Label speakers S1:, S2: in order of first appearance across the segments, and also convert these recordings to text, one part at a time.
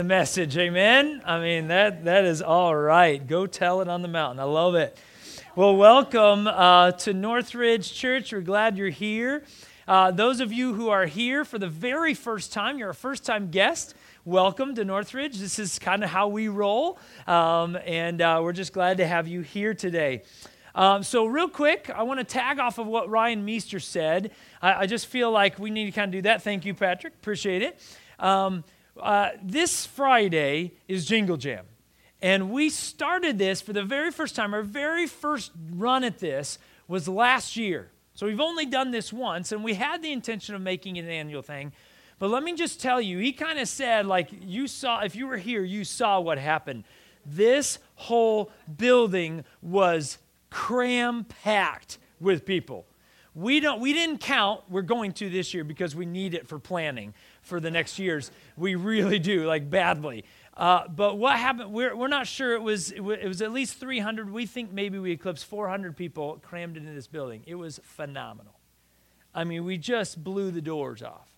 S1: the message. Amen. I mean that that is all right. Go tell it on the mountain. I love it. Well, welcome uh, to Northridge Church. We're glad you're here. Uh, those of you who are here for the very first time, you're a first time guest. Welcome to Northridge. This is kind of how we roll, um, and uh, we're just glad to have you here today. Um, so, real quick, I want to tag off of what Ryan Meester said. I, I, just feel like we need to kind of do that. Thank you, Patrick. Appreciate it. Um, uh, this Friday is Jingle Jam. And we started this for the very first time. Our very first run at this was last year. So we've only done this once, and we had the intention of making it an annual thing. But let me just tell you, he kind of said, like, you saw, if you were here, you saw what happened. This whole building was cram packed with people. We, don't, we didn't count, we're going to this year because we need it for planning for the next years. We really do, like badly. Uh, but what happened, we're, we're not sure. It was, it was at least 300. We think maybe we eclipsed 400 people crammed into this building. It was phenomenal. I mean, we just blew the doors off.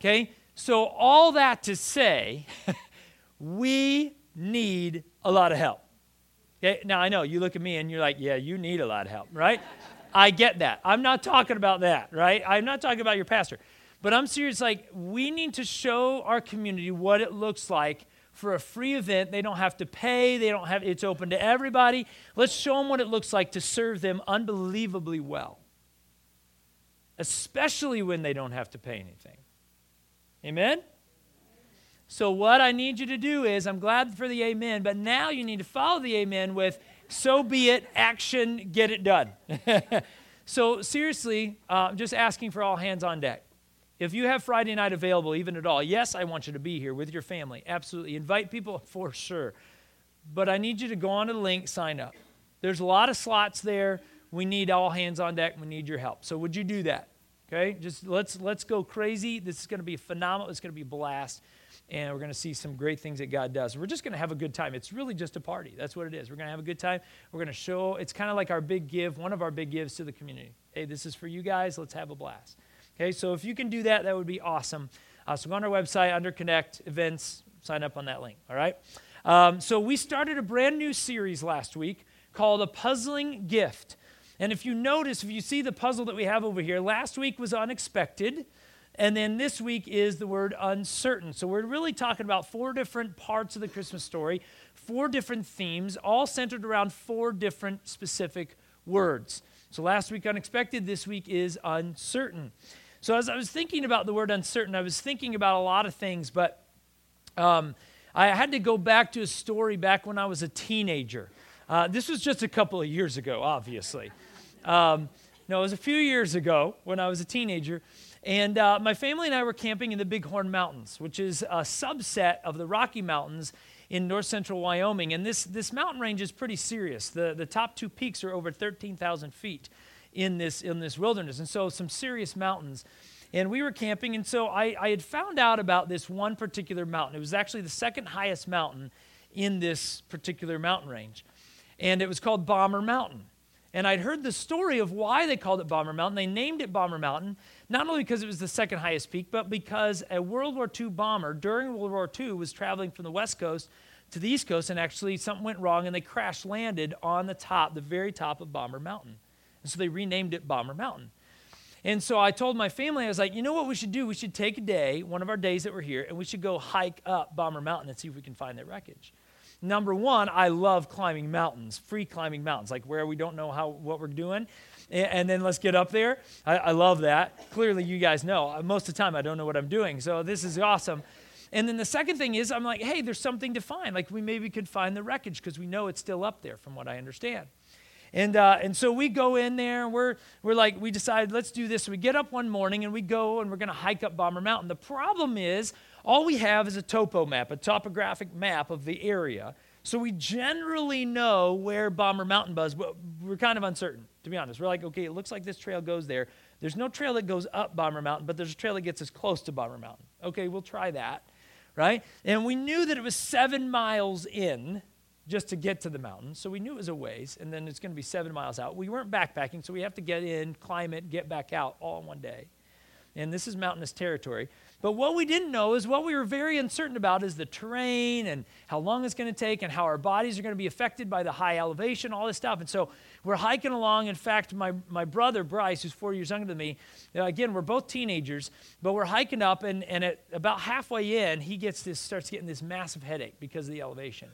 S1: Okay? So, all that to say, we need a lot of help. Okay? Now, I know you look at me and you're like, yeah, you need a lot of help, right? I get that. I'm not talking about that, right? I'm not talking about your pastor. But I'm serious, like, we need to show our community what it looks like for a free event. They don't have to pay, they don't have, it's open to everybody. Let's show them what it looks like to serve them unbelievably well, especially when they don't have to pay anything. Amen? So, what I need you to do is, I'm glad for the amen, but now you need to follow the amen with, so be it, action, get it done. so, seriously, uh, I'm just asking for all hands on deck. If you have Friday night available, even at all, yes, I want you to be here with your family. Absolutely. Invite people for sure. But I need you to go on to the link, sign up. There's a lot of slots there. We need all hands on deck. We need your help. So would you do that? Okay? Just let's let's go crazy. This is going to be phenomenal. It's going to be a blast. And we're going to see some great things that God does. We're just going to have a good time. It's really just a party. That's what it is. We're going to have a good time. We're going to show, it's kind of like our big give, one of our big gives to the community. Hey, this is for you guys. Let's have a blast. Okay, so if you can do that, that would be awesome. Uh, so go on our website, under Connect Events, sign up on that link, all right? Um, so we started a brand new series last week called A Puzzling Gift. And if you notice, if you see the puzzle that we have over here, last week was unexpected. And then this week is the word uncertain. So we're really talking about four different parts of the Christmas story, four different themes, all centered around four different specific words. So last week, unexpected. This week is uncertain. So, as I was thinking about the word uncertain, I was thinking about a lot of things, but um, I had to go back to a story back when I was a teenager. Uh, this was just a couple of years ago, obviously. Um, no, it was a few years ago when I was a teenager. And uh, my family and I were camping in the Bighorn Mountains, which is a subset of the Rocky Mountains in north central Wyoming. And this, this mountain range is pretty serious. The, the top two peaks are over 13,000 feet in this, in this wilderness. And so, some serious mountains. And we were camping, and so I, I had found out about this one particular mountain. It was actually the second highest mountain in this particular mountain range. And it was called Bomber Mountain. And I'd heard the story of why they called it Bomber Mountain. They named it Bomber Mountain, not only because it was the second highest peak, but because a World War II bomber during World War II was traveling from the West Coast to the East Coast, and actually something went wrong, and they crash landed on the top, the very top of Bomber Mountain. And so they renamed it Bomber Mountain. And so I told my family, I was like, you know what we should do? We should take a day, one of our days that we're here, and we should go hike up Bomber Mountain and see if we can find that wreckage. Number one, I love climbing mountains, free climbing mountains, like where we don't know how what we're doing, and then let's get up there. I, I love that. Clearly, you guys know. Uh, most of the time, I don't know what I'm doing, so this is awesome. And then the second thing is, I'm like, hey, there's something to find. Like we maybe could find the wreckage because we know it's still up there, from what I understand. And, uh, and so we go in there and we're, we're like, we decide, let's do this. So we get up one morning and we go and we're going to hike up Bomber Mountain. The problem is, all we have is a topo map, a topographic map of the area. So we generally know where Bomber Mountain was, but we're kind of uncertain, to be honest. We're like, okay, it looks like this trail goes there. There's no trail that goes up Bomber Mountain, but there's a trail that gets us close to Bomber Mountain. Okay, we'll try that, right? And we knew that it was seven miles in just to get to the mountain. So we knew it was a ways, and then it's going to be seven miles out. We weren't backpacking, so we have to get in, climb it, get back out all in one day. And this is mountainous territory. But what we didn't know is what we were very uncertain about is the terrain and how long it's going to take and how our bodies are going to be affected by the high elevation, all this stuff. And so we're hiking along. In fact, my, my brother, Bryce, who's four years younger than me, uh, again, we're both teenagers, but we're hiking up, and, and at about halfway in, he gets this, starts getting this massive headache because of the elevation.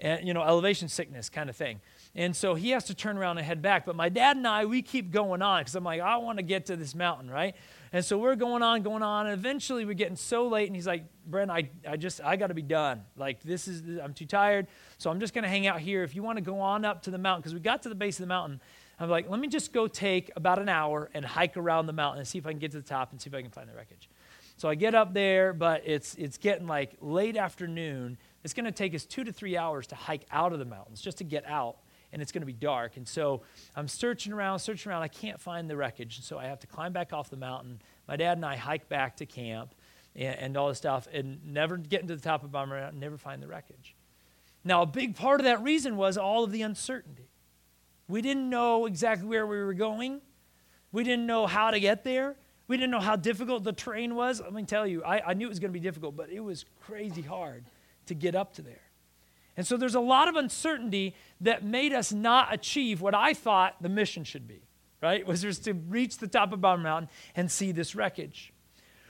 S1: And, you know, elevation sickness kind of thing. And so he has to turn around and head back. But my dad and I, we keep going on because I'm like, I want to get to this mountain, right? And so we're going on, going on, and eventually we're getting so late, and he's like, Brent, I, I just, I got to be done. Like, this is, I'm too tired, so I'm just going to hang out here. If you want to go on up to the mountain, because we got to the base of the mountain, I'm like, let me just go take about an hour and hike around the mountain and see if I can get to the top and see if I can find the wreckage. So I get up there, but it's, it's getting like late afternoon. It's going to take us two to three hours to hike out of the mountains just to get out and it's going to be dark. And so I'm searching around, searching around. I can't find the wreckage. And so I have to climb back off the mountain. My dad and I hike back to camp and, and all this stuff and never get into the top of Bomber Mountain, never find the wreckage. Now, a big part of that reason was all of the uncertainty. We didn't know exactly where we were going. We didn't know how to get there. We didn't know how difficult the terrain was. Let me tell you, I, I knew it was going to be difficult, but it was crazy hard to get up to there. And so there's a lot of uncertainty that made us not achieve what I thought the mission should be, right? Was just to reach the top of Bomber Mountain and see this wreckage.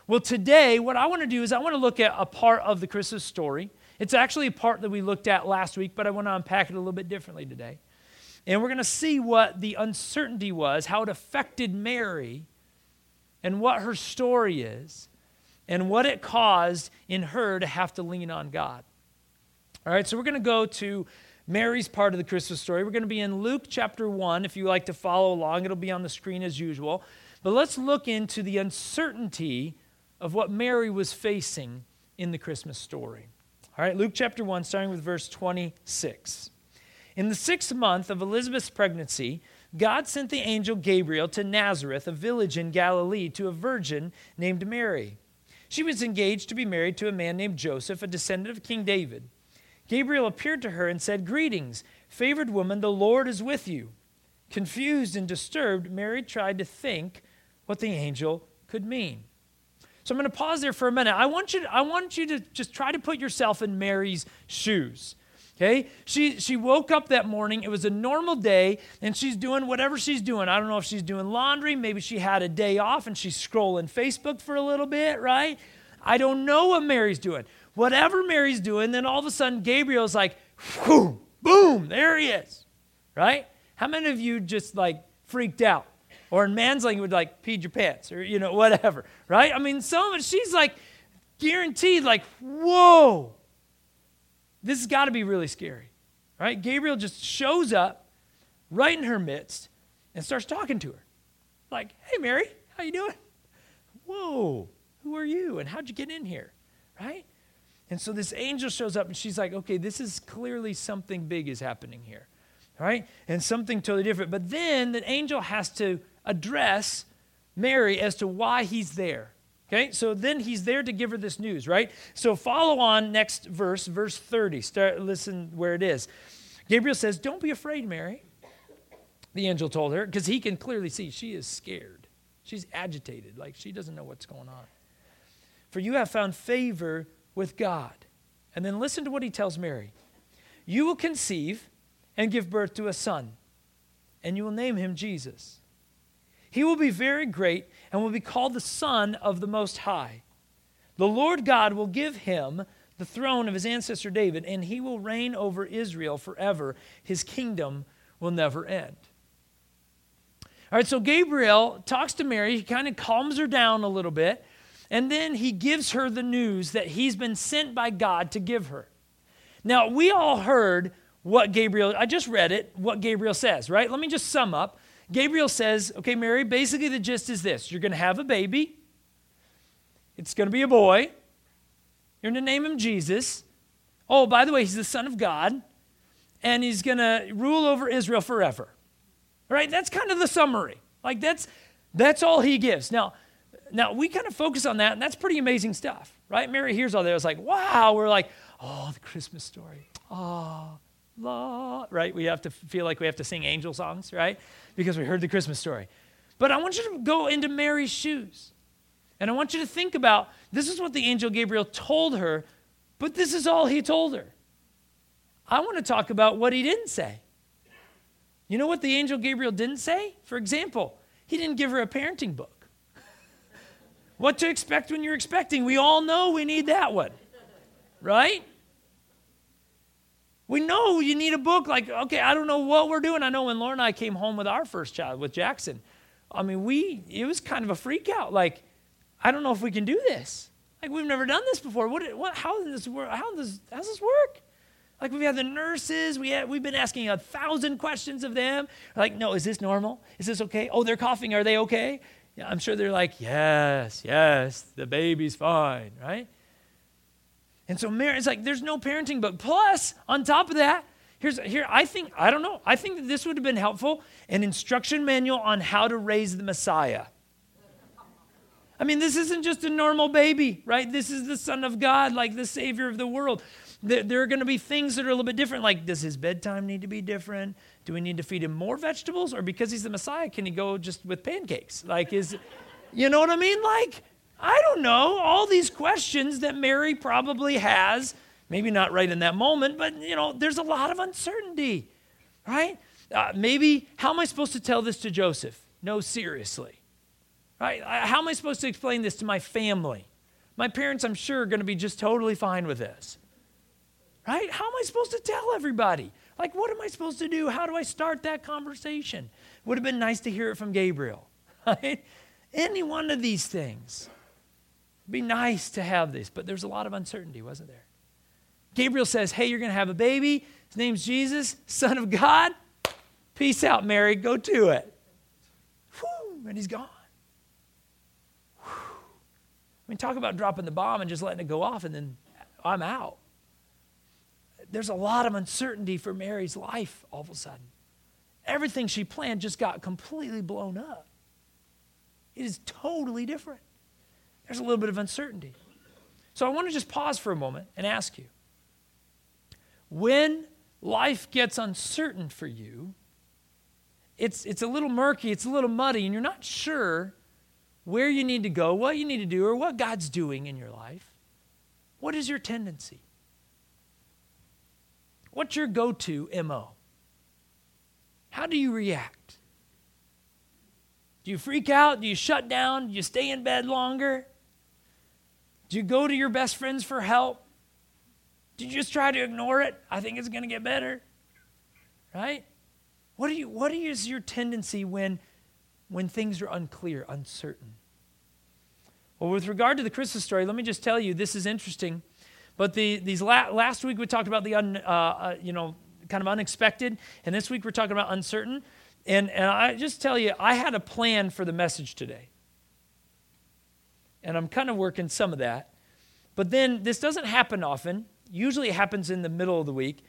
S1: Well, today, what I want to do is I want to look at a part of the Christmas story. It's actually a part that we looked at last week, but I want to unpack it a little bit differently today. And we're going to see what the uncertainty was, how it affected Mary, and what her story is, and what it caused in her to have to lean on God. All right, so we're going to go to Mary's part of the Christmas story. We're going to be in Luke chapter 1. If you like to follow along, it'll be on the screen as usual. But let's look into the uncertainty of what Mary was facing in the Christmas story. All right, Luke chapter 1, starting with verse 26. In the sixth month of Elizabeth's pregnancy, God sent the angel Gabriel to Nazareth, a village in Galilee, to a virgin named Mary. She was engaged to be married to a man named Joseph, a descendant of King David. Gabriel appeared to her and said, Greetings, favored woman, the Lord is with you. Confused and disturbed, Mary tried to think what the angel could mean. So I'm going to pause there for a minute. I want you to, I want you to just try to put yourself in Mary's shoes. Okay? She, she woke up that morning. It was a normal day, and she's doing whatever she's doing. I don't know if she's doing laundry. Maybe she had a day off and she's scrolling Facebook for a little bit, right? I don't know what Mary's doing whatever Mary's doing, then all of a sudden Gabriel's like, whew, boom, there he is, right? How many of you just like freaked out? Or in man's language, like peed your pants or, you know, whatever, right? I mean, some she's like guaranteed, like, whoa, this has got to be really scary, right? Gabriel just shows up right in her midst and starts talking to her. Like, hey, Mary, how you doing? Whoa, who are you? And how'd you get in here, right? And so this angel shows up and she's like, okay, this is clearly something big is happening here, right? And something totally different. But then the angel has to address Mary as to why he's there. Okay, so then he's there to give her this news, right? So follow on next verse, verse 30. Start listen where it is. Gabriel says, Don't be afraid, Mary. The angel told her, because he can clearly see she is scared. She's agitated, like she doesn't know what's going on. For you have found favor with God. And then listen to what he tells Mary You will conceive and give birth to a son, and you will name him Jesus. He will be very great and will be called the Son of the Most High. The Lord God will give him the throne of his ancestor David, and he will reign over Israel forever. His kingdom will never end. All right, so Gabriel talks to Mary. He kind of calms her down a little bit. And then he gives her the news that he's been sent by God to give her. Now, we all heard what Gabriel, I just read it, what Gabriel says, right? Let me just sum up. Gabriel says, okay, Mary, basically the gist is this you're going to have a baby, it's going to be a boy, you're going to name him Jesus. Oh, by the way, he's the Son of God, and he's going to rule over Israel forever. Right? That's kind of the summary. Like that's that's all he gives. Now, now, we kind of focus on that, and that's pretty amazing stuff, right? Mary hears all that. It's like, wow. We're like, oh, the Christmas story. Oh, la, right? We have to feel like we have to sing angel songs, right? Because we heard the Christmas story. But I want you to go into Mary's shoes. And I want you to think about This is what the angel Gabriel told her, but this is all he told her. I want to talk about what he didn't say. You know what the angel Gabriel didn't say? For example, he didn't give her a parenting book. what to expect when you're expecting. We all know we need that one, right? We know you need a book. Like, okay, I don't know what we're doing. I know when Laura and I came home with our first child, with Jackson, I mean, we, it was kind of a freak out. Like, I don't know if we can do this. Like, we've never done this before. What, what, how does this work? How does, how does this work? Like we've had the nurses, we had, we've been asking a thousand questions of them. Like, no, is this normal? Is this okay? Oh, they're coughing. Are they okay? Yeah, I'm sure they're like, yes, yes, the baby's fine, right? And so Mary, it's like there's no parenting book. Plus, on top of that, here's here, I think, I don't know, I think that this would have been helpful, an instruction manual on how to raise the Messiah. I mean, this isn't just a normal baby, right? This is the Son of God, like the Savior of the world. There, there are going to be things that are a little bit different, like does his bedtime need to be different? Do we need to feed him more vegetables? Or because he's the Messiah, can he go just with pancakes? Like, is, you know what I mean? Like, I don't know. All these questions that Mary probably has, maybe not right in that moment, but, you know, there's a lot of uncertainty, right? Uh, maybe, how am I supposed to tell this to Joseph? No, seriously. Right? How am I supposed to explain this to my family? My parents, I'm sure, are going to be just totally fine with this. Right? How am I supposed to tell everybody? Like, what am I supposed to do? How do I start that conversation? Would have been nice to hear it from Gabriel. Right? Any one of these things. It'd be nice to have this, but there's a lot of uncertainty, wasn't there? Gabriel says, Hey, you're going to have a baby. His name's Jesus, Son of God. Peace out, Mary. Go to it. Whew, and he's gone. I mean, talk about dropping the bomb and just letting it go off, and then I'm out. There's a lot of uncertainty for Mary's life all of a sudden. Everything she planned just got completely blown up. It is totally different. There's a little bit of uncertainty. So I want to just pause for a moment and ask you when life gets uncertain for you, it's, it's a little murky, it's a little muddy, and you're not sure where you need to go, what you need to do, or what God's doing in your life, what is your tendency? What's your go to MO? How do you react? Do you freak out? Do you shut down? Do you stay in bed longer? Do you go to your best friends for help? Do you just try to ignore it? I think it's going to get better. Right? What, are you, what is your tendency when when things are unclear, uncertain. Well, with regard to the Christmas story, let me just tell you this is interesting. But the, these la- last week we talked about the un, uh, uh, you know kind of unexpected, and this week we're talking about uncertain. And, and I just tell you, I had a plan for the message today, and I'm kind of working some of that. But then this doesn't happen often. Usually it happens in the middle of the week,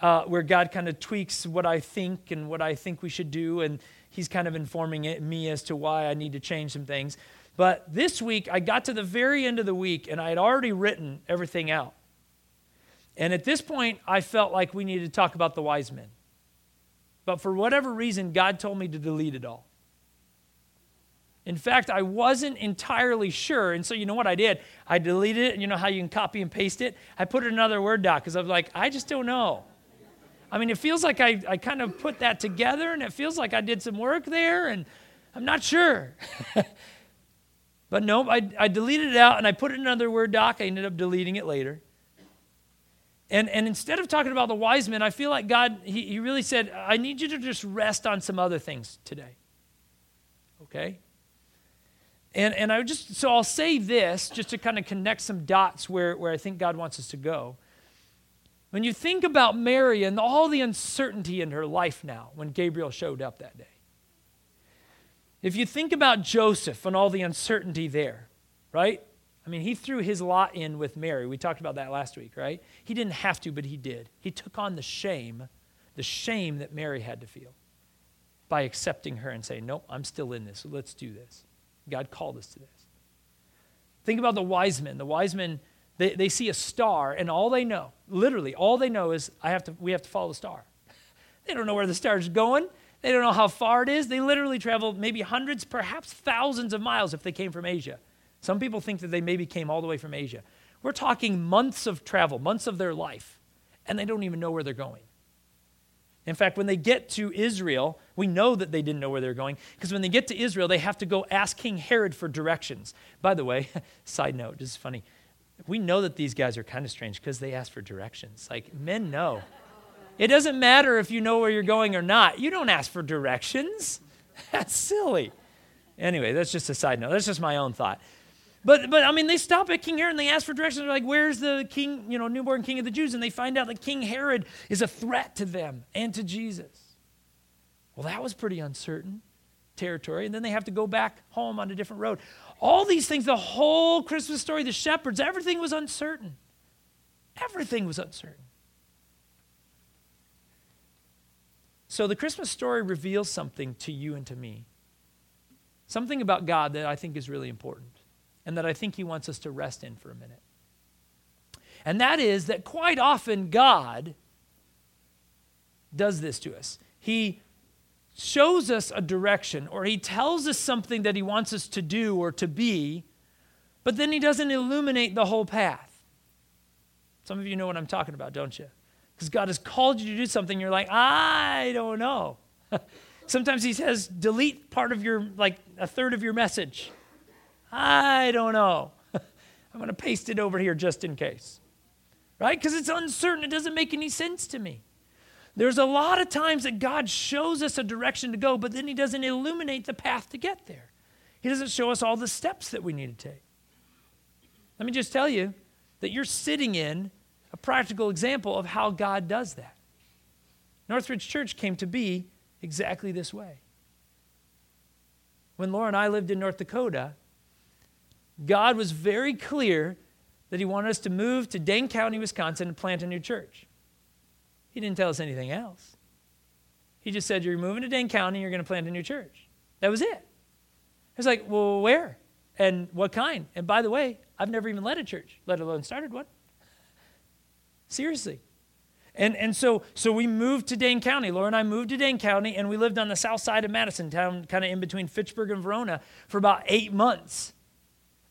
S1: uh, where God kind of tweaks what I think and what I think we should do, and he's kind of informing it, me as to why I need to change some things. But this week, I got to the very end of the week and I had already written everything out. And at this point, I felt like we needed to talk about the wise men. But for whatever reason, God told me to delete it all. In fact, I wasn't entirely sure. And so, you know what I did? I deleted it. You know how you can copy and paste it? I put it in another Word doc because I was like, I just don't know. I mean, it feels like I, I kind of put that together and it feels like I did some work there and I'm not sure. but no, I, I deleted it out and I put it in another Word doc. I ended up deleting it later. And, and instead of talking about the wise men, I feel like God, he, he really said, I need you to just rest on some other things today. Okay? And, and I just, so I'll say this just to kind of connect some dots where, where I think God wants us to go. When you think about Mary and all the uncertainty in her life now when Gabriel showed up that day, if you think about Joseph and all the uncertainty there, right? I mean, he threw his lot in with Mary. We talked about that last week, right? He didn't have to, but he did. He took on the shame, the shame that Mary had to feel by accepting her and saying, Nope, I'm still in this. Let's do this. God called us to this. Think about the wise men. The wise men they, they see a star, and all they know, literally, all they know is I have to, we have to follow the star. they don't know where the star is going. They don't know how far it is. They literally traveled maybe hundreds, perhaps thousands of miles if they came from Asia Some people think that they maybe came all the way from Asia. We're talking months of travel, months of their life, and they don't even know where they're going. In fact, when they get to Israel, we know that they didn't know where they were going because when they get to Israel, they have to go ask King Herod for directions. By the way, side note, this is funny. We know that these guys are kind of strange because they ask for directions. Like, men know. It doesn't matter if you know where you're going or not. You don't ask for directions. That's silly. Anyway, that's just a side note. That's just my own thought. But, but I mean, they stop at King Herod and they ask for directions. They're like, where's the king, you know, newborn king of the Jews? And they find out that King Herod is a threat to them and to Jesus. Well, that was pretty uncertain territory. And then they have to go back home on a different road. All these things, the whole Christmas story, the shepherds, everything was uncertain. Everything was uncertain. So the Christmas story reveals something to you and to me. Something about God that I think is really important and that I think He wants us to rest in for a minute. And that is that quite often God does this to us. He shows us a direction or He tells us something that He wants us to do or to be, but then He doesn't illuminate the whole path. Some of you know what I'm talking about, don't you? Because God has called you to do something, you're like, I don't know. Sometimes He says, delete part of your, like a third of your message. I don't know. I'm going to paste it over here just in case. Right? Because it's uncertain. It doesn't make any sense to me. There's a lot of times that God shows us a direction to go, but then He doesn't illuminate the path to get there. He doesn't show us all the steps that we need to take. Let me just tell you that you're sitting in a practical example of how God does that. Northridge Church came to be exactly this way. When Laura and I lived in North Dakota, God was very clear that He wanted us to move to Dane County, Wisconsin, and plant a new church. He didn't tell us anything else. He just said, You're moving to Dane County, you're going to plant a new church. That was it. I was like, Well, where? And what kind? And by the way, I've never even led a church, let alone started one. Seriously. And, and so, so we moved to Dane County. Laura and I moved to Dane County, and we lived on the south side of Madison town, kind of in between Fitchburg and Verona, for about eight months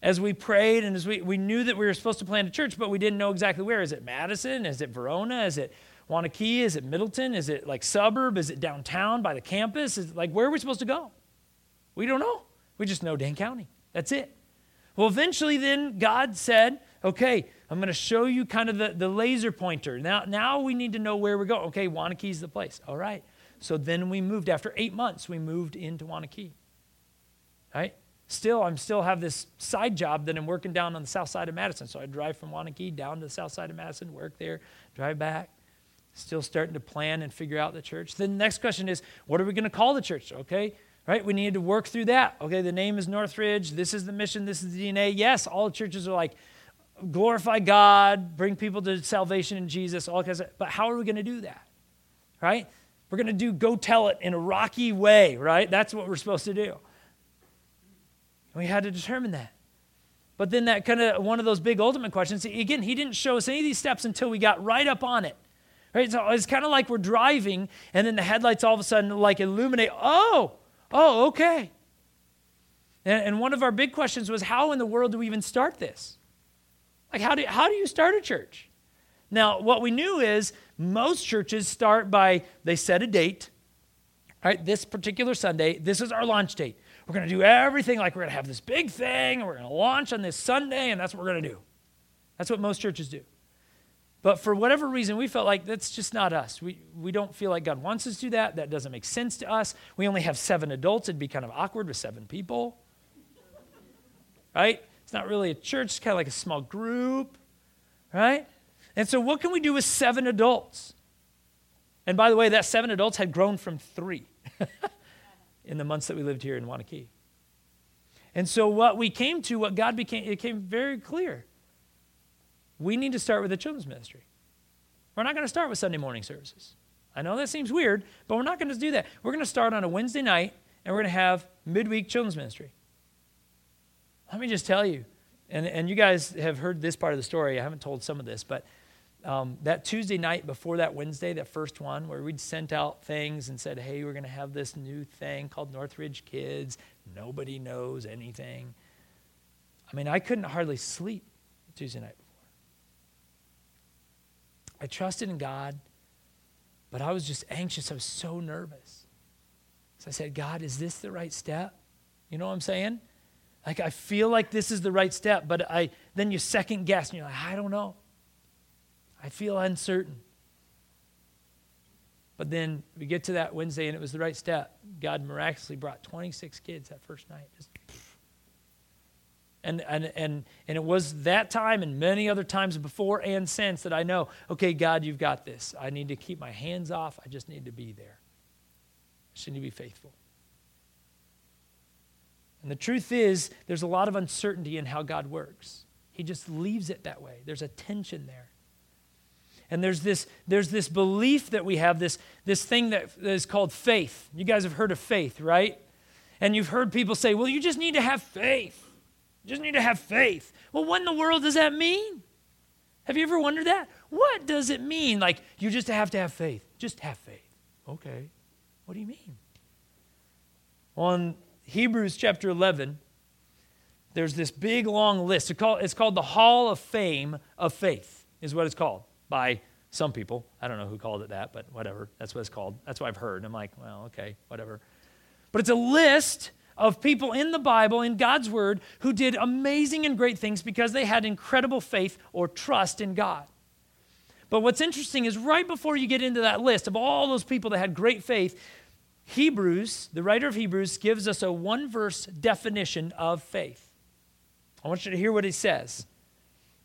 S1: as we prayed and as we, we knew that we were supposed to plant a church, but we didn't know exactly where. Is it Madison? Is it Verona? Is it Waunakee? Is it Middleton? Is it like suburb? Is it downtown by the campus? Is like where are we supposed to go? We don't know. We just know Dane County. That's it. Well, eventually, then God said, okay, I'm going to show you kind of the, the laser pointer. Now, now we need to know where we go. Okay, Waunakee's the place. All right. So then we moved. After eight months, we moved into Waunakee. Right? Still, I'm still have this side job that I'm working down on the south side of Madison. So I drive from Waunakee down to the south side of Madison, work there, drive back. Still starting to plan and figure out the church. Then the next question is, what are we going to call the church? Okay, right? We need to work through that. Okay, the name is Northridge. This is the mission. This is the DNA. Yes, all churches are like, glorify God, bring people to salvation in Jesus, all kinds of, but how are we going to do that? Right? We're going to do go tell it in a rocky way, right? That's what we're supposed to do. We had to determine that. But then that kind of one of those big ultimate questions, again, he didn't show us any of these steps until we got right up on it. Right? So it's kind of like we're driving and then the headlights all of a sudden like illuminate, oh, oh, okay. And, and one of our big questions was how in the world do we even start this? Like how do, how do you start a church? Now, what we knew is most churches start by they set a date. All right, this particular Sunday, this is our launch date. We're going to do everything like we're going to have this big thing, and we're going to launch on this Sunday, and that's what we're going to do. That's what most churches do. But for whatever reason, we felt like that's just not us. We, we don't feel like God wants us to do that. That doesn't make sense to us. We only have seven adults. It'd be kind of awkward with seven people. Right? It's not really a church, it's kind of like a small group. Right? And so, what can we do with seven adults? And by the way, that seven adults had grown from three. in the months that we lived here in Waunakee. And so what we came to, what God became, it became very clear. We need to start with the children's ministry. We're not going to start with Sunday morning services. I know that seems weird, but we're not going to do that. We're going to start on a Wednesday night and we're going to have midweek children's ministry. Let me just tell you, and, and you guys have heard this part of the story. I haven't told some of this, but um, that Tuesday night before that Wednesday, that first one, where we'd sent out things and said, hey, we're going to have this new thing called Northridge Kids. Nobody knows anything. I mean, I couldn't hardly sleep Tuesday night before. I trusted in God, but I was just anxious. I was so nervous. So I said, God, is this the right step? You know what I'm saying? Like I feel like this is the right step, but I then you second guess and you're like, I don't know. I feel uncertain. But then we get to that Wednesday and it was the right step. God miraculously brought 26 kids that first night. Just and, and, and, and it was that time and many other times before and since that I know, okay, God, you've got this. I need to keep my hands off. I just need to be there. I just need to be faithful. And the truth is, there's a lot of uncertainty in how God works. He just leaves it that way. There's a tension there. And there's this, there's this belief that we have, this, this thing that is called faith. You guys have heard of faith, right? And you've heard people say, well, you just need to have faith. You just need to have faith. Well, what in the world does that mean? Have you ever wondered that? What does it mean? Like, you just have to have faith. Just have faith. Okay. What do you mean? On Hebrews chapter 11, there's this big long list. It's called the Hall of Fame of Faith, is what it's called by some people. I don't know who called it that, but whatever. That's what it's called. That's what I've heard. I'm like, well, okay, whatever. But it's a list of people in the Bible, in God's Word, who did amazing and great things because they had incredible faith or trust in God. But what's interesting is right before you get into that list of all those people that had great faith, Hebrews, the writer of Hebrews, gives us a one verse definition of faith. I want you to hear what he says.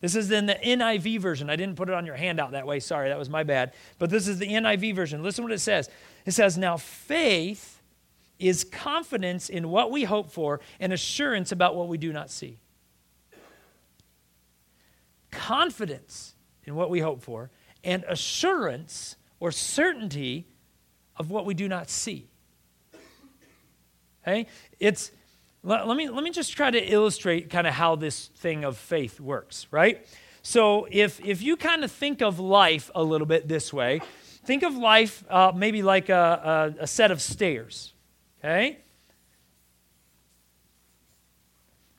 S1: This is in the NIV version. I didn't put it on your handout that way. Sorry, that was my bad. But this is the NIV version. Listen what it says. It says, Now faith is confidence in what we hope for and assurance about what we do not see. Confidence in what we hope for and assurance or certainty of what we do not see. Okay? It's let, let, me, let me just try to illustrate kind of how this thing of faith works, right? So if, if you kind of think of life a little bit this way, think of life uh, maybe like a, a, a set of stairs, okay?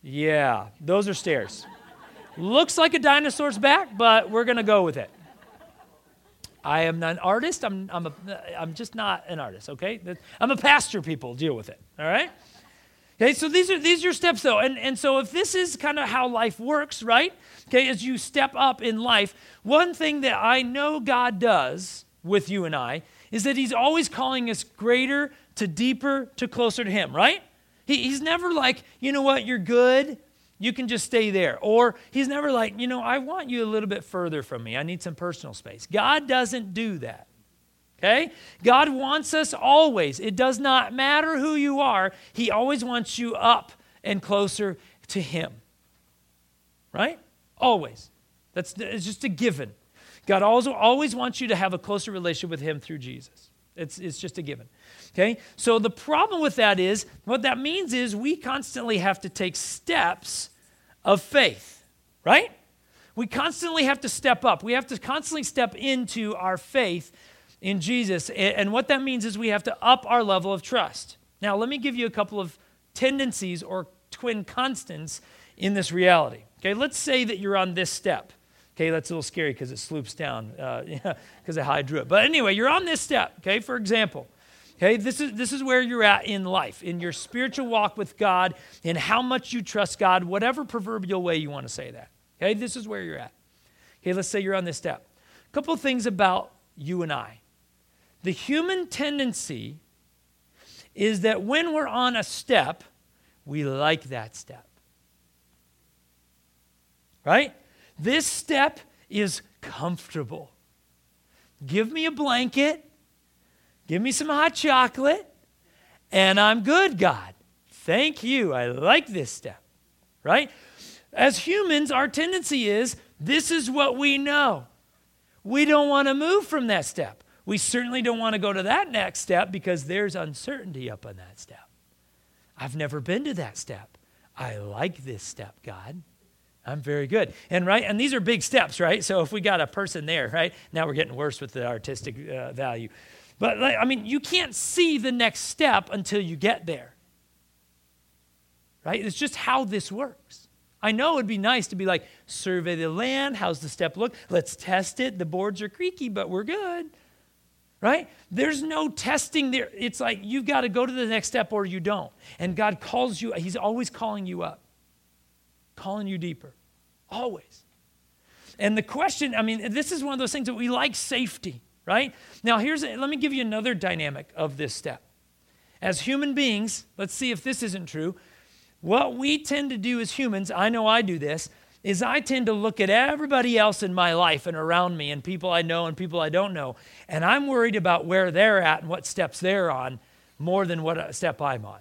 S1: Yeah, those are stairs. Looks like a dinosaur's back, but we're going to go with it. I am not an artist. I'm, I'm, a, I'm just not an artist, okay? I'm a pastor, people. Deal with it, all right? Okay, so these are these are your steps though. And, and so if this is kind of how life works, right? Okay, as you step up in life, one thing that I know God does with you and I is that He's always calling us greater to deeper to closer to Him, right? He, he's never like, you know what, you're good. You can just stay there. Or he's never like, you know, I want you a little bit further from me. I need some personal space. God doesn't do that. Okay? God wants us always. It does not matter who you are, He always wants you up and closer to Him. Right? Always. That's it's just a given. God also always wants you to have a closer relationship with Him through Jesus. It's, it's just a given. Okay? So the problem with that is, what that means is we constantly have to take steps of faith, right? We constantly have to step up. We have to constantly step into our faith in Jesus. And what that means is we have to up our level of trust. Now, let me give you a couple of tendencies or twin constants in this reality. Okay, let's say that you're on this step. Okay, that's a little scary because it sloops down because uh, of how I drew it. But anyway, you're on this step. Okay, for example. Okay, this is, this is where you're at in life, in your spiritual walk with God, in how much you trust God, whatever proverbial way you want to say that. Okay, this is where you're at. Okay, let's say you're on this step. A couple of things about you and I. The human tendency is that when we're on a step, we like that step. Right? This step is comfortable. Give me a blanket, give me some hot chocolate, and I'm good, God. Thank you. I like this step. Right? As humans, our tendency is this is what we know. We don't want to move from that step. We certainly don't want to go to that next step because there's uncertainty up on that step. I've never been to that step. I like this step, God. I'm very good. And right, and these are big steps, right? So if we got a person there, right? Now we're getting worse with the artistic uh, value. But I mean, you can't see the next step until you get there. Right? It's just how this works. I know it'd be nice to be like, survey the land. How's the step look? Let's test it. The boards are creaky, but we're good. Right? There's no testing there. It's like you've got to go to the next step or you don't. And God calls you, He's always calling you up, calling you deeper. Always. And the question, I mean, this is one of those things that we like safety, right? Now, here's, let me give you another dynamic of this step. As human beings, let's see if this isn't true. What we tend to do as humans, I know I do this, is I tend to look at everybody else in my life and around me and people I know and people I don't know, and I'm worried about where they're at and what steps they're on more than what step I'm on.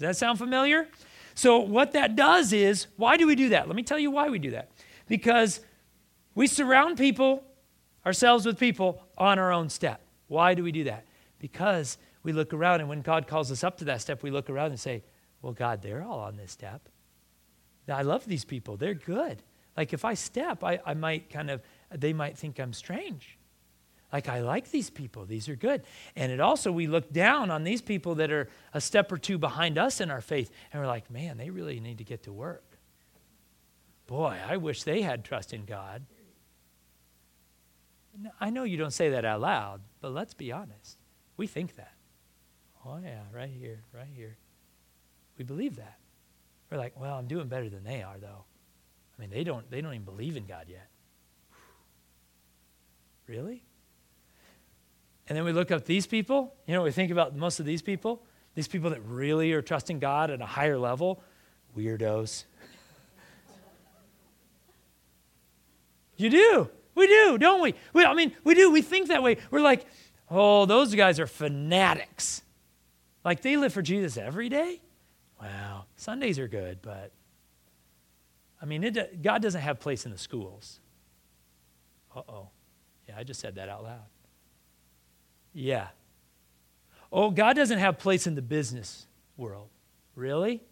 S1: Does that sound familiar? So, what that does is, why do we do that? Let me tell you why we do that. Because we surround people, ourselves with people, on our own step. Why do we do that? Because we look around, and when God calls us up to that step, we look around and say, Well, God, they're all on this step. I love these people. They're good. Like if I step, I, I might kind of, they might think I'm strange. Like I like these people. These are good. And it also, we look down on these people that are a step or two behind us in our faith, and we're like, man, they really need to get to work. Boy, I wish they had trust in God. I know you don't say that out loud, but let's be honest. We think that. Oh, yeah, right here, right here. We believe that. We're like, well, I'm doing better than they are, though. I mean, they don't, they don't even believe in God yet. Really? And then we look up these people. You know, we think about most of these people, these people that really are trusting God at a higher level, weirdos. you do. We do, don't we? we? I mean, we do. We think that way. We're like, oh, those guys are fanatics. Like they live for Jesus every day? Wow. Sundays are good, but I mean, it, God doesn't have place in the schools. Uh oh. Yeah, I just said that out loud. Yeah. Oh, God doesn't have place in the business world. Really?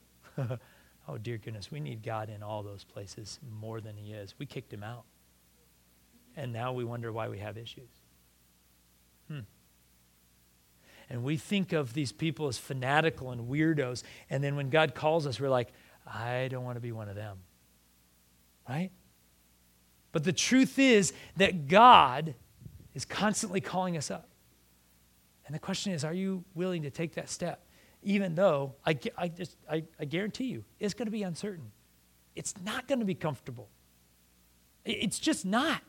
S1: oh, dear goodness, we need God in all those places more than He is. We kicked Him out. And now we wonder why we have issues. And we think of these people as fanatical and weirdos. And then when God calls us, we're like, I don't want to be one of them. Right? But the truth is that God is constantly calling us up. And the question is, are you willing to take that step? Even though I, I, just, I, I guarantee you, it's going to be uncertain. It's not going to be comfortable. It's just not.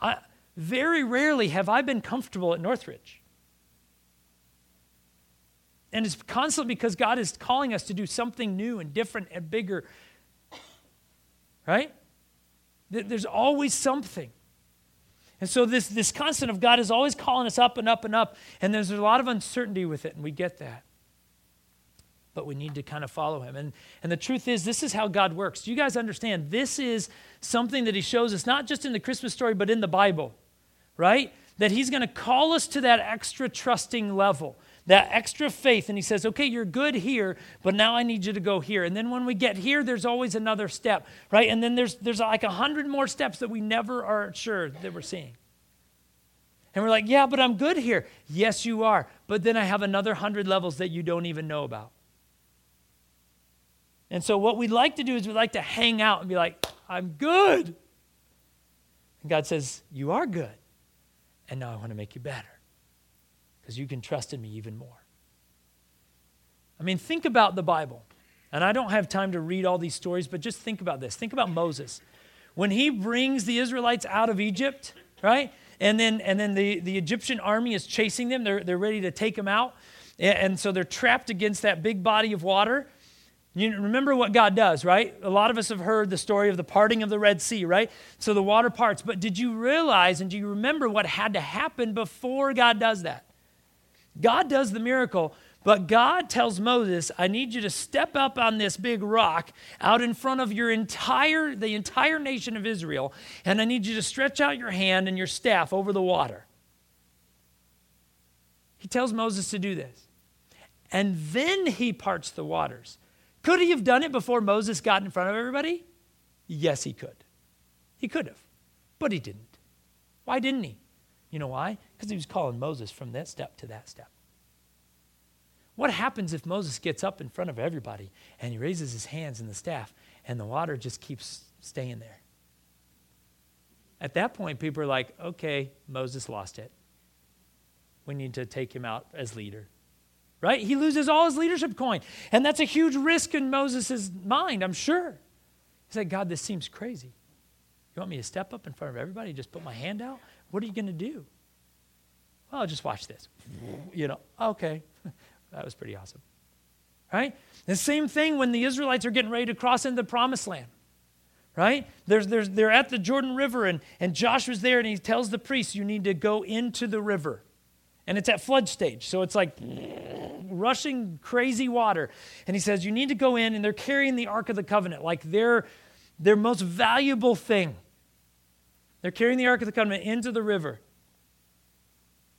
S1: I, very rarely have I been comfortable at Northridge. And it's constantly because God is calling us to do something new and different and bigger. Right? There's always something. And so this, this constant of God is always calling us up and up and up. And there's a lot of uncertainty with it, and we get that. But we need to kind of follow him. And, and the truth is, this is how God works. Do you guys understand? This is something that he shows us, not just in the Christmas story, but in the Bible, right? That he's going to call us to that extra trusting level that extra faith. And he says, okay, you're good here, but now I need you to go here. And then when we get here, there's always another step, right? And then there's, there's like a hundred more steps that we never are sure that we're seeing. And we're like, yeah, but I'm good here. Yes, you are. But then I have another hundred levels that you don't even know about. And so what we'd like to do is we'd like to hang out and be like, I'm good. And God says, You are good. And now I want to make you better because you can trust in me even more. I mean, think about the Bible. And I don't have time to read all these stories, but just think about this. Think about Moses. When he brings the Israelites out of Egypt, right? And then, and then the, the Egyptian army is chasing them, they're, they're ready to take them out. And, and so they're trapped against that big body of water. You remember what God does, right? A lot of us have heard the story of the parting of the Red Sea, right? So the water parts. But did you realize and do you remember what had to happen before God does that? God does the miracle, but God tells Moses, I need you to step up on this big rock out in front of your entire the entire nation of Israel, and I need you to stretch out your hand and your staff over the water. He tells Moses to do this. And then he parts the waters. Could he have done it before Moses got in front of everybody? Yes, he could. He could have, but he didn't. Why didn't he? You know why? Because he was calling Moses from that step to that step. What happens if Moses gets up in front of everybody and he raises his hands and the staff and the water just keeps staying there? At that point, people are like, okay, Moses lost it. We need to take him out as leader. Right? He loses all his leadership coin. And that's a huge risk in Moses' mind, I'm sure. He's like, God, this seems crazy. You want me to step up in front of everybody, just put my hand out? What are you going to do? Well, just watch this. You know, okay. that was pretty awesome. Right? The same thing when the Israelites are getting ready to cross into the promised land. Right? There's, there's, they're at the Jordan River, and, and Joshua's there, and he tells the priests, You need to go into the river. And it's at flood stage. So it's like rushing crazy water. And he says, You need to go in, and they're carrying the Ark of the Covenant, like their, their most valuable thing. They're carrying the Ark of the Covenant into the river.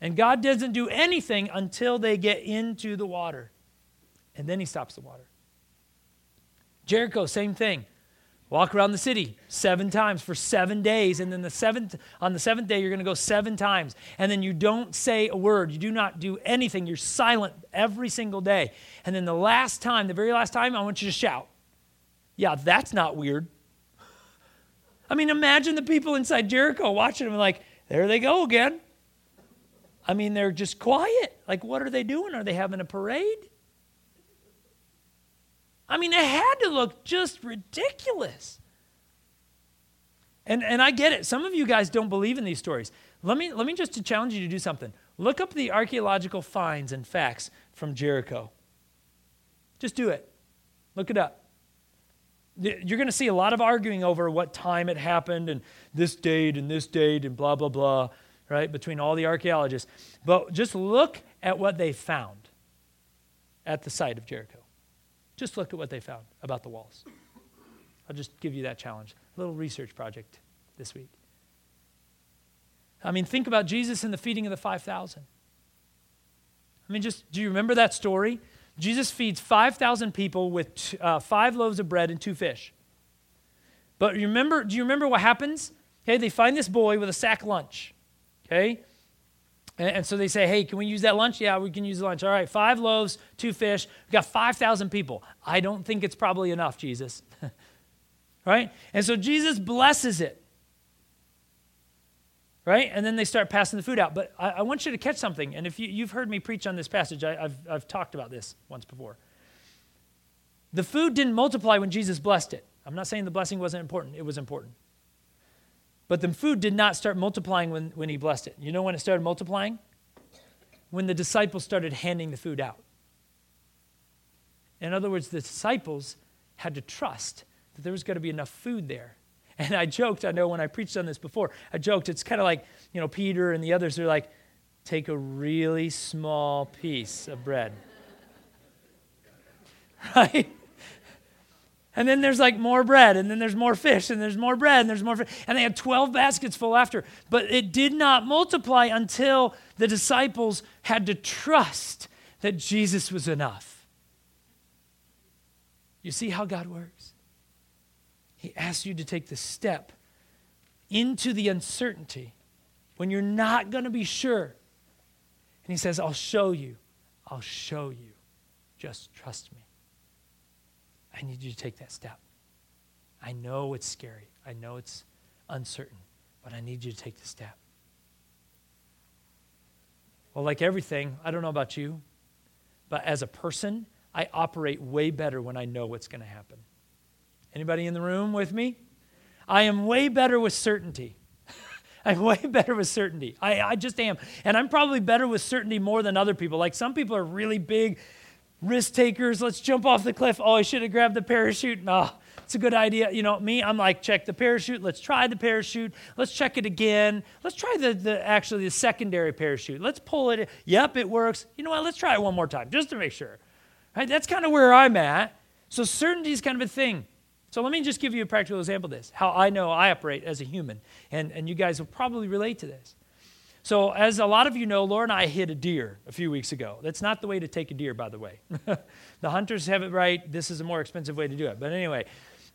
S1: And God doesn't do anything until they get into the water. And then he stops the water. Jericho, same thing. Walk around the city seven times for seven days, and then the seventh on the seventh day you're going to go seven times, and then you don't say a word. You do not do anything. You're silent every single day, and then the last time, the very last time, I want you to shout. Yeah, that's not weird. I mean, imagine the people inside Jericho watching them like, there they go again. I mean, they're just quiet. Like, what are they doing? Are they having a parade? I mean, it had to look just ridiculous. And, and I get it. Some of you guys don't believe in these stories. Let me, let me just challenge you to do something. Look up the archaeological finds and facts from Jericho. Just do it. Look it up you're going to see a lot of arguing over what time it happened and this date and this date and blah, blah, blah, right, between all the archaeologists. But just look at what they found at the site of Jericho. Just look at what they found about the walls. I'll just give you that challenge. A little research project this week. I mean, think about Jesus and the feeding of the 5,000. I mean, just do you remember that story? Jesus feeds 5,000 people with uh, five loaves of bread and two fish. But remember, do you remember what happens? Okay, they find this boy with a sack lunch. Okay? And, and so they say, hey, can we use that lunch? Yeah, we can use the lunch. All right, five loaves, two fish. We've got 5,000 people. I don't think it's probably enough, Jesus. right? And so Jesus blesses it right? And then they start passing the food out. But I, I want you to catch something. And if you, have heard me preach on this passage, I, have I've talked about this once before. The food didn't multiply when Jesus blessed it. I'm not saying the blessing wasn't important, it was important. But the food did not start multiplying when, when he blessed it. You know when it started multiplying? When the disciples started handing the food out. In other words, the disciples had to trust that there was going to be enough food there and I joked, I know when I preached on this before, I joked, it's kind of like, you know, Peter and the others are like, take a really small piece of bread. right? And then there's like more bread, and then there's more fish, and there's more bread, and there's more fish. And they had 12 baskets full after. But it did not multiply until the disciples had to trust that Jesus was enough. You see how God works? He asks you to take the step into the uncertainty when you're not going to be sure. And he says, I'll show you. I'll show you. Just trust me. I need you to take that step. I know it's scary. I know it's uncertain, but I need you to take the step. Well, like everything, I don't know about you, but as a person, I operate way better when I know what's going to happen. Anybody in the room with me? I am way better with certainty. I'm way better with certainty. I, I just am. And I'm probably better with certainty more than other people. Like some people are really big risk takers. Let's jump off the cliff. Oh, I should have grabbed the parachute. No, oh, it's a good idea. You know, me, I'm like, check the parachute. Let's try the parachute. Let's check it again. Let's try the, the actually the secondary parachute. Let's pull it. Yep, it works. You know what? Let's try it one more time just to make sure. Right? That's kind of where I'm at. So certainty is kind of a thing. So let me just give you a practical example of this, how I know I operate as a human. And, and you guys will probably relate to this. So, as a lot of you know, Laura and I hit a deer a few weeks ago. That's not the way to take a deer, by the way. the hunters have it right. This is a more expensive way to do it. But anyway,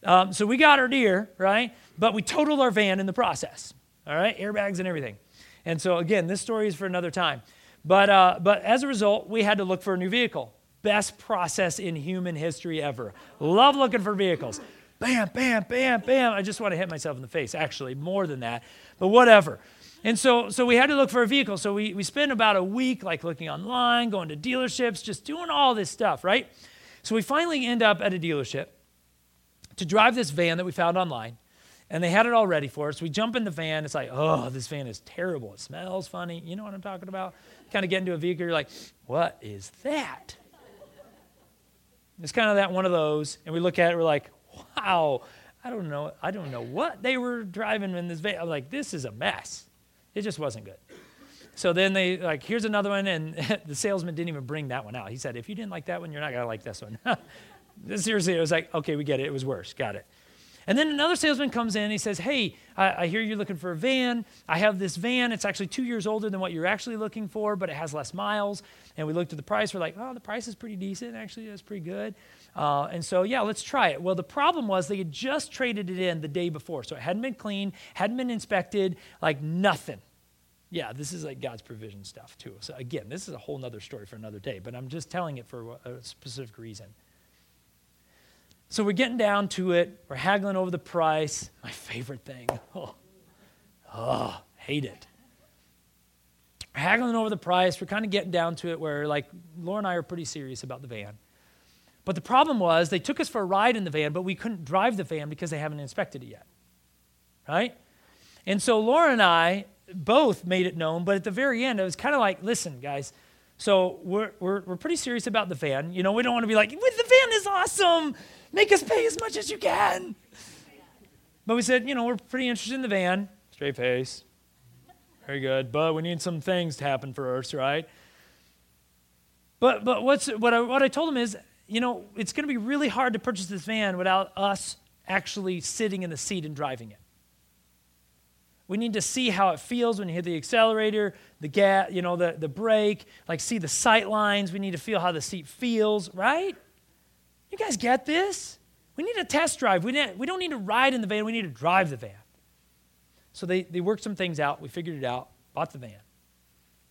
S1: um, so we got our deer, right? But we totaled our van in the process, all right? Airbags and everything. And so, again, this story is for another time. But, uh, but as a result, we had to look for a new vehicle. best process in human history ever. Love looking for vehicles. Bam, bam, bam, bam. I just want to hit myself in the face, actually, more than that, but whatever. And so, so we had to look for a vehicle. So we, we spent about a week like looking online, going to dealerships, just doing all this stuff, right? So we finally end up at a dealership to drive this van that we found online. And they had it all ready for us. We jump in the van. It's like, oh, this van is terrible. It smells funny. You know what I'm talking about? Kind of get into a vehicle, you're like, what is that? It's kind of that one of those. And we look at it, we're like, wow, I don't know. I don't know what they were driving in this van. I'm like, this is a mess. It just wasn't good. So then they like, here's another one, and the salesman didn't even bring that one out. He said, if you didn't like that one, you're not gonna like this one. Seriously, it was like, okay, we get it. It was worse. Got it. And then another salesman comes in. and He says, Hey, I, I, hear you're looking for a van. I have this van. It's actually two years older than what you're actually looking for, but it has less miles. And we looked at the price. We're like, Oh, the price is pretty decent. Actually, that's pretty good. Uh, and so, yeah, let's try it. Well, the problem was they had just traded it in the day before. So it hadn't been cleaned, hadn't been inspected, like nothing. Yeah, this is like God's provision stuff, too. So, again, this is a whole other story for another day, but I'm just telling it for a specific reason. So we're getting down to it. We're haggling over the price. My favorite thing. Oh, oh hate it. We're haggling over the price. We're kind of getting down to it where, like, Laura and I are pretty serious about the van. But the problem was they took us for a ride in the van, but we couldn't drive the van because they haven't inspected it yet. Right? And so Laura and I both made it known, but at the very end, it was kind of like, listen, guys, so we're, we're, we're pretty serious about the van. You know, we don't want to be like, the van is awesome. Make us pay as much as you can. But we said, you know, we're pretty interested in the van. Straight face. Very good. But we need some things to happen first, right? But, but what's, what, I, what I told him is, you know, it's going to be really hard to purchase this van without us actually sitting in the seat and driving it. We need to see how it feels when you hit the accelerator, the gas, you know, the, the brake, like see the sight lines. We need to feel how the seat feels, right? You guys get this? We need a test drive. We, we don't need to ride in the van, we need to drive the van. So they, they worked some things out. We figured it out, bought the van.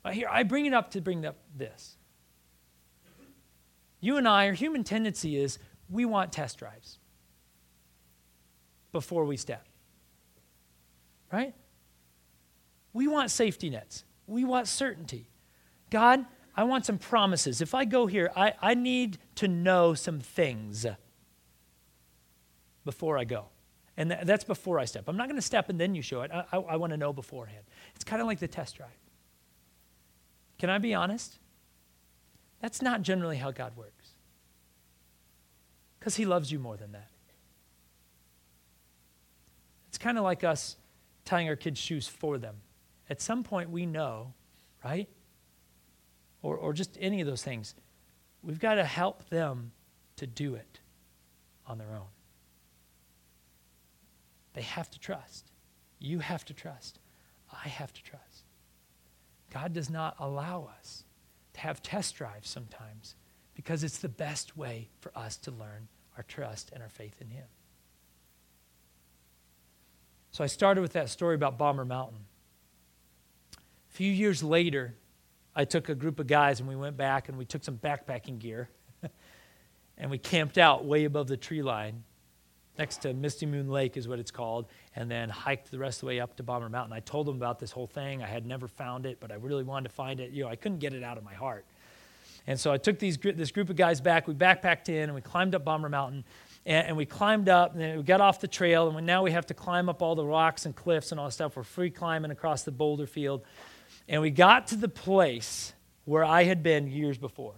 S1: But here, I bring it up to bring up this. You and I, our human tendency is we want test drives before we step. Right? We want safety nets. We want certainty. God, I want some promises. If I go here, I, I need to know some things before I go. And th- that's before I step. I'm not going to step and then you show it. I, I, I want to know beforehand. It's kind of like the test drive. Can I be honest? That's not generally how God works. Because He loves you more than that. It's kind of like us tying our kids' shoes for them. At some point, we know, right? or, or just any of those things. We've got to help them to do it on their own. They have to trust. You have to trust. I have to trust. God does not allow us have test drives sometimes because it's the best way for us to learn our trust and our faith in Him. So I started with that story about Bomber Mountain. A few years later, I took a group of guys and we went back and we took some backpacking gear and we camped out way above the tree line next to Misty Moon Lake, is what it's called, and then hiked the rest of the way up to Bomber Mountain. I told them about this whole thing. I had never found it, but I really wanted to find it. You know, I couldn't get it out of my heart. And so I took these, this group of guys back. We backpacked in and we climbed up Bomber Mountain. And, and we climbed up and we got off the trail. And we, now we have to climb up all the rocks and cliffs and all stuff. We're free climbing across the boulder field. And we got to the place where I had been years before.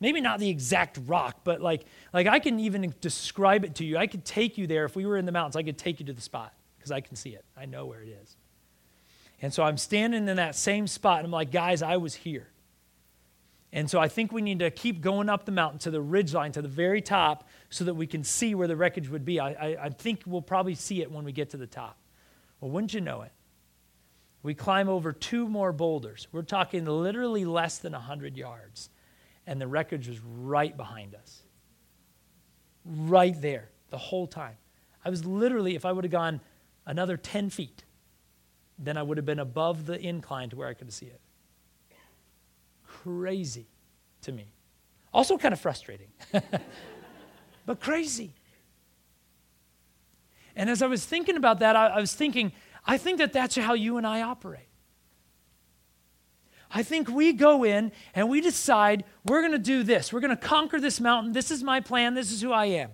S1: Maybe not the exact rock, but like, like I can even describe it to you. I could take you there. If we were in the mountains, I could take you to the spot because I can see it. I know where it is. And so I'm standing in that same spot, and I'm like, guys, I was here. And so I think we need to keep going up the mountain to the ridge line, to the very top, so that we can see where the wreckage would be. I, I, I think we'll probably see it when we get to the top. Well, wouldn't you know it? We climb over two more boulders. We're talking literally less than 100 yards. And the wreckage was right behind us. Right there, the whole time. I was literally, if I would have gone another 10 feet, then I would have been above the incline to where I could see it. Crazy to me. Also, kind of frustrating, but crazy. And as I was thinking about that, I, I was thinking, I think that that's how you and I operate. I think we go in and we decide we're going to do this. We're going to conquer this mountain. This is my plan. This is who I am.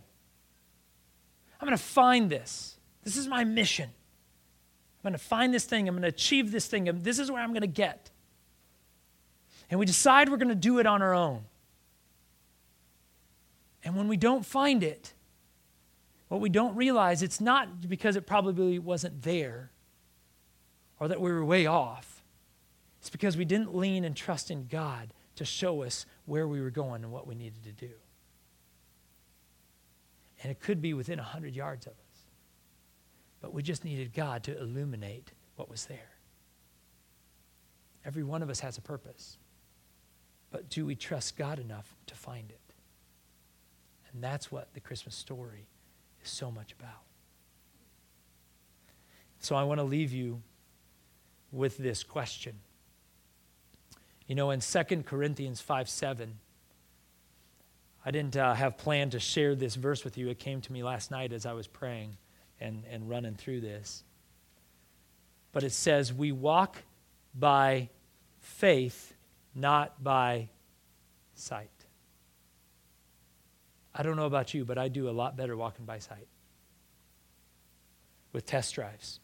S1: I'm going to find this. This is my mission. I'm going to find this thing. I'm going to achieve this thing. This is where I'm going to get. And we decide we're going to do it on our own. And when we don't find it, what we don't realize, it's not because it probably wasn't there or that we were way off. It's because we didn't lean and trust in God to show us where we were going and what we needed to do. And it could be within 100 yards of us. But we just needed God to illuminate what was there. Every one of us has a purpose. But do we trust God enough to find it? And that's what the Christmas story is so much about. So I want to leave you with this question. You know, in 2 Corinthians 5 7, I didn't uh, have planned to share this verse with you. It came to me last night as I was praying and, and running through this. But it says, We walk by faith, not by sight. I don't know about you, but I do a lot better walking by sight with test drives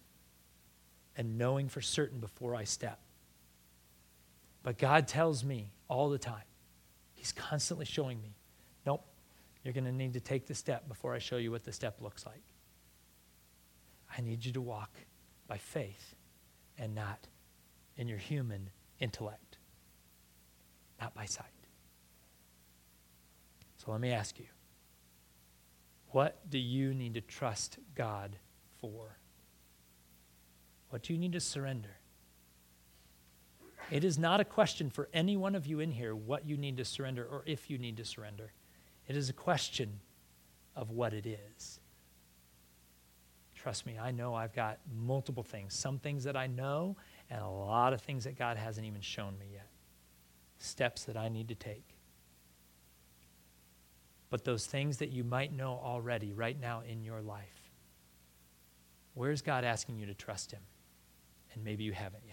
S1: and knowing for certain before I step. But God tells me all the time, He's constantly showing me, nope, you're going to need to take the step before I show you what the step looks like. I need you to walk by faith and not in your human intellect, not by sight. So let me ask you what do you need to trust God for? What do you need to surrender? It is not a question for any one of you in here what you need to surrender or if you need to surrender. It is a question of what it is. Trust me, I know I've got multiple things. Some things that I know, and a lot of things that God hasn't even shown me yet. Steps that I need to take. But those things that you might know already right now in your life, where's God asking you to trust Him? And maybe you haven't yet.